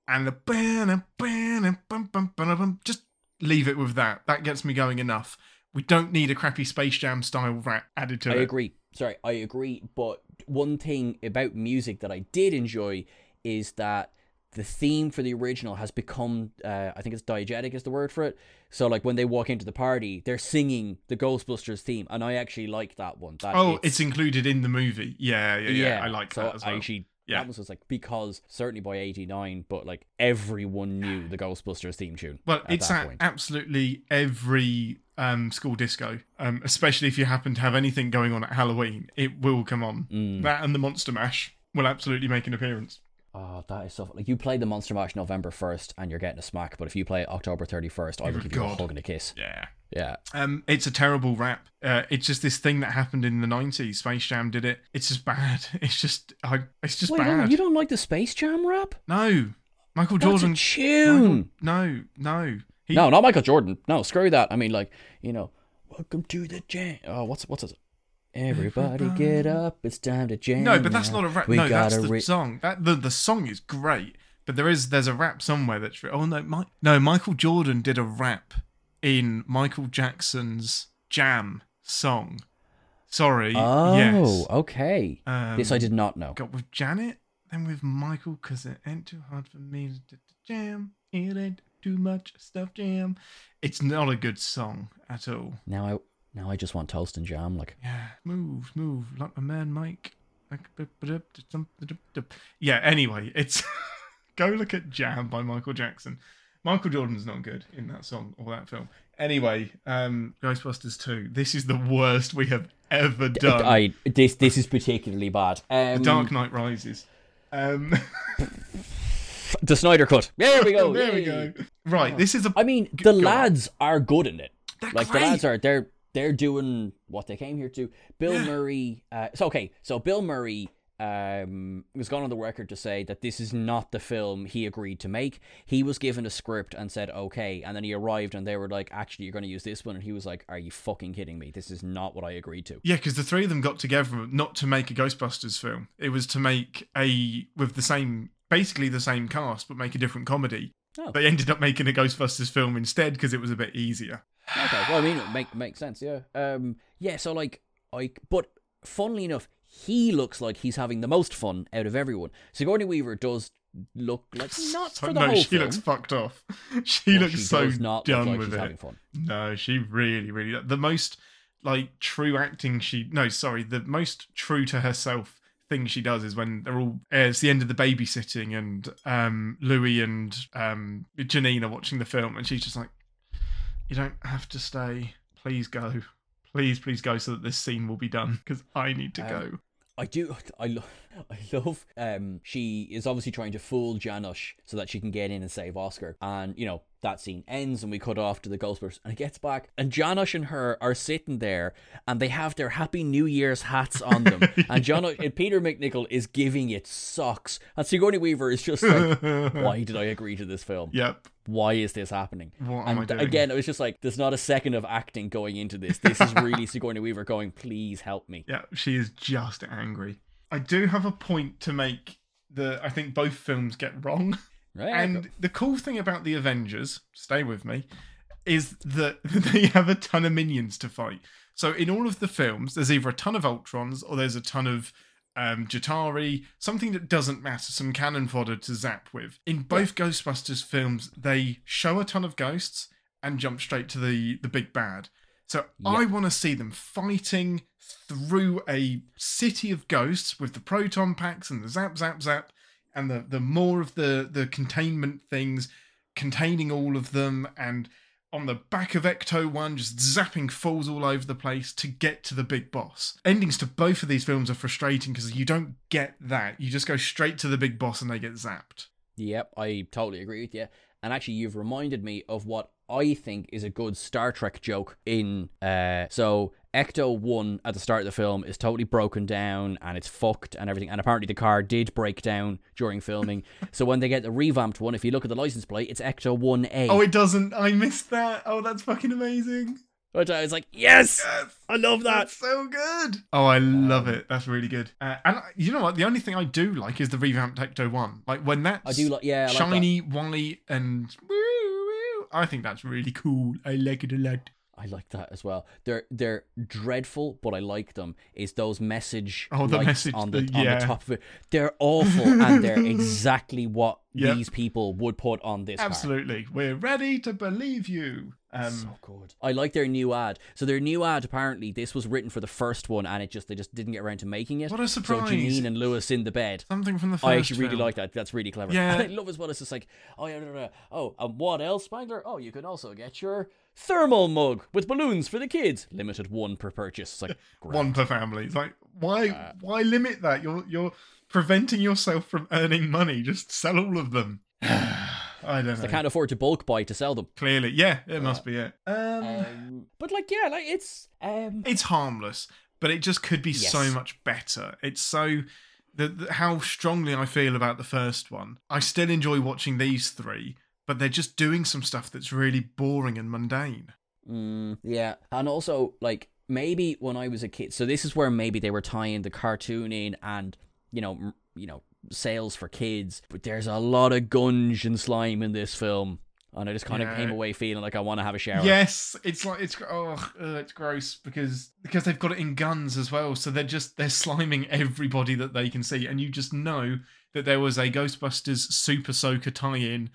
and the banner, bum, bum, bum, bum, just leave it with that. That gets me going enough. We don't need a crappy Space Jam style rap added to I it. I agree. Sorry, I agree. But one thing about music that I did enjoy is that the theme for the original has become, uh, I think it's diegetic is the word for it. So like when they walk into the party, they're singing the Ghostbusters theme, and I actually like that one. That Oh, it's, included in the movie. Yeah, yeah, yeah. I like so that as well. I actually. Yeah. That was just like because certainly by '89, but like everyone knew the Ghostbusters theme tune. Well, at it's that at point. absolutely every um, school disco, um, especially if you happen to have anything going on at Halloween. It will come on. Mm. That and the Monster Mash will absolutely make an appearance. Oh, that is so. Like you play the Monster Mash November first, and you're getting a smack. But if you play it October thirty first, I You're will give you a hug and a kiss. Yeah. Yeah. Um, it's a terrible rap. Uh, it's just this thing that happened in the nineties. Space Jam did it. It's just bad. It's just, I, it's just Wait, on, bad. you don't like the Space Jam rap? no, Michael That's Jordan. a tune. No, no. He, No, not Michael Jordan. No, screw that. I mean, like you know, welcome to the jam. Oh, what's what's it? Everybody get up! It's time to jam. No, but that's now. not a rap. We no, that's the re- song. That the the song is great, but there is there's a rap somewhere that's oh no, my, no Michael Jordan did a rap in Michael Jackson's Jam song. Sorry. Oh, yes. okay. Um, this I did not know. Got with Janet, then with Michael, because it ain't too hard for me to jam. It ain't too much stuff jam. It's not a good song at all. Now I now I just want toast and jam. Like Yeah, move, move, like my man Mike. Yeah, anyway, it's go look at Jam by Michael Jackson. Michael Jordan's not good in that song or that film. Anyway, um, Ghostbusters 2. This is the worst we have ever done. I this this is particularly bad. Um, Dark Knight Rises. Um, the Snyder cut. There we go. there we go. Right, this is a. I mean, the Go on. lads are good in it. They're Like great. the lads are they're they're doing what they came here to. Bill Yeah. Murray. Uh, so okay, so Bill Murray um was gone on the record to say that this is not the film he agreed to make. He was given a script and said okay, and then he arrived and they were like, actually, you're going to use this one, and he was like, are you fucking kidding me? This is not what I agreed to. Yeah, because the three of them got together not to make a Ghostbusters film. It was to make a with the same, basically the same cast, but make a different comedy. Oh. They ended up making a Ghostbusters film instead because it was a bit easier. Okay, well, I mean, it make makes sense, yeah. Um, yeah. So like, I but funnily enough, he looks like he's having the most fun out of everyone. Sigourney Weaver does look like not So- for the no, whole she film. looks fucked off. She but looks she so not done like with she's it. having fun. No, she really, really the most like true acting she no, sorry, the most true to herself thing she does is when they're all uh, it's the end of the babysitting and um Louis and um Janine are watching the film and she's just like you don't have to stay. Please go. Please, please go so that this scene will be done because I need to Um, go. I do. I love. I love. Um, she is obviously trying to fool Janosz so that she can get in and save Oscar. And you know that scene ends, and we cut off to the Ghostbusters, and it gets back, and Janosz and her are sitting there, and they have their Happy New Year's hats on them, and Janosz and Peter MacNicol is giving it socks, and Sigourney Weaver is just like, "Why did I agree to this film? Yep. Why is this happening?" What am I and doing? again, it was just like, "There's not a second of acting going into this. This is really Sigourney Weaver going, please help me." Yeah, she is just angry. I do have a point to make that I think both films get wrong. Right? And the cool thing about the Avengers, stay with me, is that they have a ton of minions to fight. So in all of the films, there's either a ton of Ultrons or there's a ton of um, Chitauri, something that doesn't matter, some cannon fodder to zap with. In both Ghostbusters films, they show a ton of ghosts and jump straight to the the big bad. So I want to see them fighting through a city of ghosts with the proton packs and the zap zap zap and the the more of the the containment things containing all of them and on the back of Ecto 1 just zapping fools all over the place to get to the big boss. Endings to both of these films are frustrating because you don't get that. You just go straight to the big boss and they get zapped. Yep, I totally agree with you. And actually, you've reminded me of what I think is a good Star Trek joke in. Uh, so Ecto One at the start of the film is totally broken down and it's fucked and everything. And apparently, the car did break down during filming. so when they get the revamped one, if you look at the license plate, it's Ecto One A. Oh, it doesn't. I missed that. Oh, that's fucking amazing. Which I was like, yes, Yes. I love that. That's so good. Oh, I love it. That's really good. Uh, and I- you know what? The only thing I do like is the revamped Ecto One. Like when that's I do like, yeah, I like that. shiny, white, and woo, woo. I think that's really cool. I like it a lot. I like that as well. They're they're dreadful, but I like them. Is those message Oh, the lights message, on the, the- on the top of it? They're awful, and they're exactly what Yep. these people would put on this. car. Absolutely, we're ready to believe you. Um, So good. I like their new ad. So their new ad apparently this was written for the first one, and it just they just didn't get around to making it. What a So surprise. Janine and Louis in the bed. something from the first. I actually really like that. That's really clever. Yeah. And I love as well. It's just like, oh yeah, no, no, no. oh, and what else, Spangler? Oh, you can also get your thermal mug with balloons for the kids. Limited one per purchase. It's like great. one per family. It's like why Uh, why limit that? You're you're preventing yourself from earning money. Just sell all of them. I don't know. They can't afford to bulk buy to sell them. Clearly, yeah, it must be it. Um, Um, but like, yeah, like it's um, it's harmless, but it just could be so much better. It's so the, the how strongly I feel about the first one. I still enjoy watching these three, but they're just doing some stuff that's really boring and mundane. Mm, yeah, and also like maybe when I was a kid. So this is where maybe they were tying the cartoon in, and you know, m- you know, sales for kids. But there's a lot of gunge and slime in this film, and I just kind of came away feeling like I want to have a shower. Yes, it's like it's oh, ugh, it's gross because because they've got it in guns as well. So they're just they're sliming everybody that they can see, and you just know that there was a Ghostbusters Super Soaker tie-in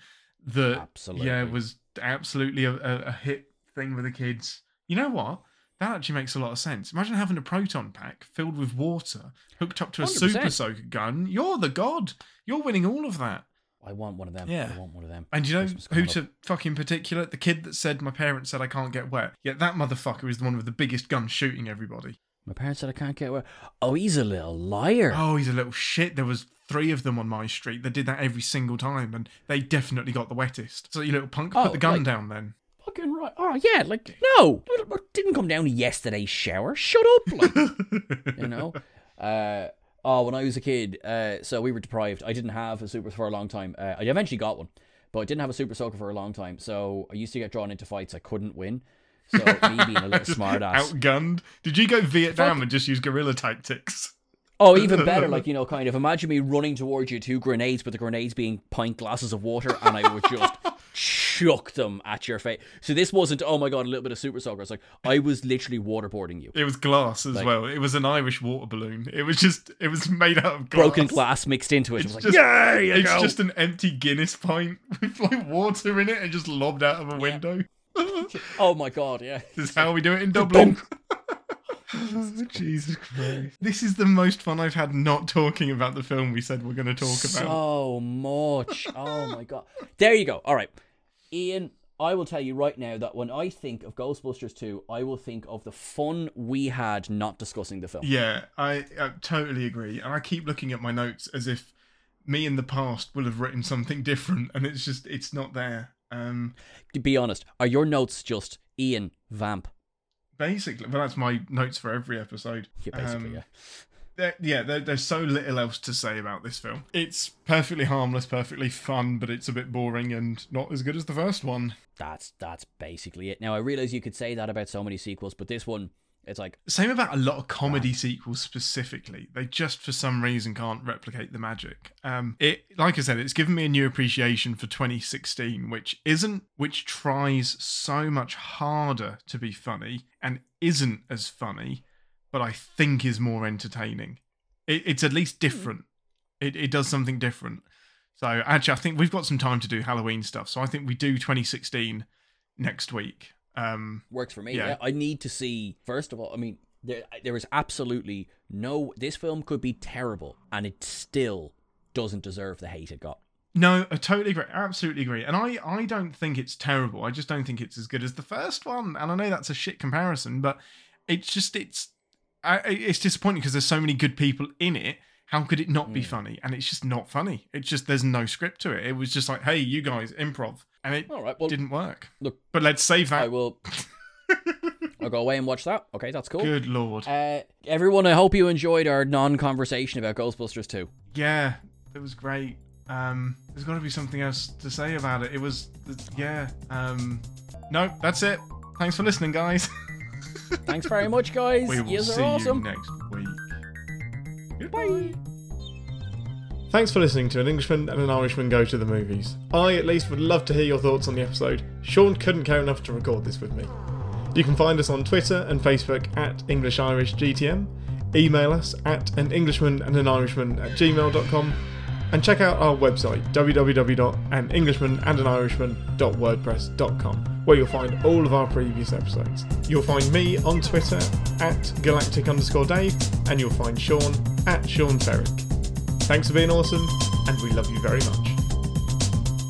that Absolutely. yeah was absolutely a, a, a hit thing with the kids. You know what? That actually makes a lot of sense. Imagine having a proton pack filled with water hooked up to a 100%. super soaker gun. You're the god. You're winning all of that. I want one of them. Yeah. I want one of them. And you know who to fuck in particular? The kid that said my parents said I can't get wet. Yet that motherfucker is the one with the biggest gun shooting everybody. My parents said I can't get where. Oh, he's a little liar. Oh, he's a little shit. There was three of them on my street that did that every single time, and they definitely got the wettest. So you little punk, Oh, put the gun like- down then. fucking right. Oh yeah, like no, didn't come down to yesterday's shower. Shut up, like you know. Uh, oh, when I was a kid, uh, so we were deprived. I didn't have a super for a long time. Uh, I eventually got one, but I didn't have a super soaker for a long time. So I used to get drawn into fights I couldn't win. So me being a little smart ass. Outgunned. Did you go Vietnam and just use guerrilla tactics? Oh, even better, like, you know, kind of imagine me running towards you, two grenades, but the grenades being pint glasses of water, and I would just chuck them at your face. So this wasn't, oh my god, a little bit of super soaker. It's like, I was literally waterboarding you. It was glass as Like- well. It was an Irish water balloon. It was just, it was made out of glass. Broken glass mixed into it. It was like, just- yeah, It's just an empty Guinness pint with like water in it and just lobbed out of a window. Oh my god, yeah. This is how we do it in Dublin. Jesus Christ. This is the most fun I've had not talking about the film we said we're going to talk about. So much. Oh my god. There you go. All right. Ian, I will tell you right now that when I think of Ghostbusters 2, I will think of the fun we had not discussing the film. Yeah, I, I totally agree. And I keep looking at my notes as if me in the past will have written something different and it's just, it's not there. Um, To be honest, are your notes just Ian Vamp? basically, well, that's my notes for every episode. Yeah, basically, Um, yeah. there, yeah, there, there's so little else to say about this film. It's perfectly harmless, perfectly fun, but it's a bit boring and not as good as the first one. That's that's basically it. Now I realize you could say that about so many sequels, but this one, it's like Same about a lot of comedy sequels specifically. They just for some reason can't replicate the magic. Um, it, like I said, it's given me a new appreciation for 2016, which isn't, which tries so much harder to be funny and isn't as funny, but I think is more entertaining. It, it's at least different. It, it does something different. So actually, I think we've got some time to do Halloween stuff. So I think we do 2016 next week. Um, works for me. Yeah. Yeah. I need to see. First of all, I mean, there there is absolutely no. This film could be terrible, and it still doesn't deserve the hate it got. No, I totally agree. Absolutely agree. And I, I don't think it's terrible. I just don't think it's as good as the first one. And I know that's a shit comparison, but it's just it's I, it's disappointing because there's so many good people in it. How could it not be funny? And it's just not funny. It's just there's no script to it. It was just like, hey, you guys, improv, and it All right. Well, didn't work. look, But let's save that. I will. I'll go away and watch that. Okay, that's cool. Good lord. Uh, everyone, I hope you enjoyed our non-conversation about Ghostbusters 2. yeah, it was great. Um, there's got to be something else to say about it. It was, yeah. Um, no, that's it. Thanks for listening, guys. Thanks very much, guys. We will you see are awesome. you next week. Bye. Thanks for listening to An Englishman and an Irishman Go to the Movies. I, at least, would love to hear your thoughts on the episode. Sean couldn't care enough to record this with me. You can find us on Twitter and Facebook at English Irish GTM, email us at an Englishman and an Irishman at gmail.com, and check out our website www.anenglishmanandanirishman.wordpress.com where you'll find all of our previous episodes. You'll find me on Twitter at galactic underscore Dave, and you'll find Sean at Sean Ferrick. Thanks for being awesome, and we love you very much.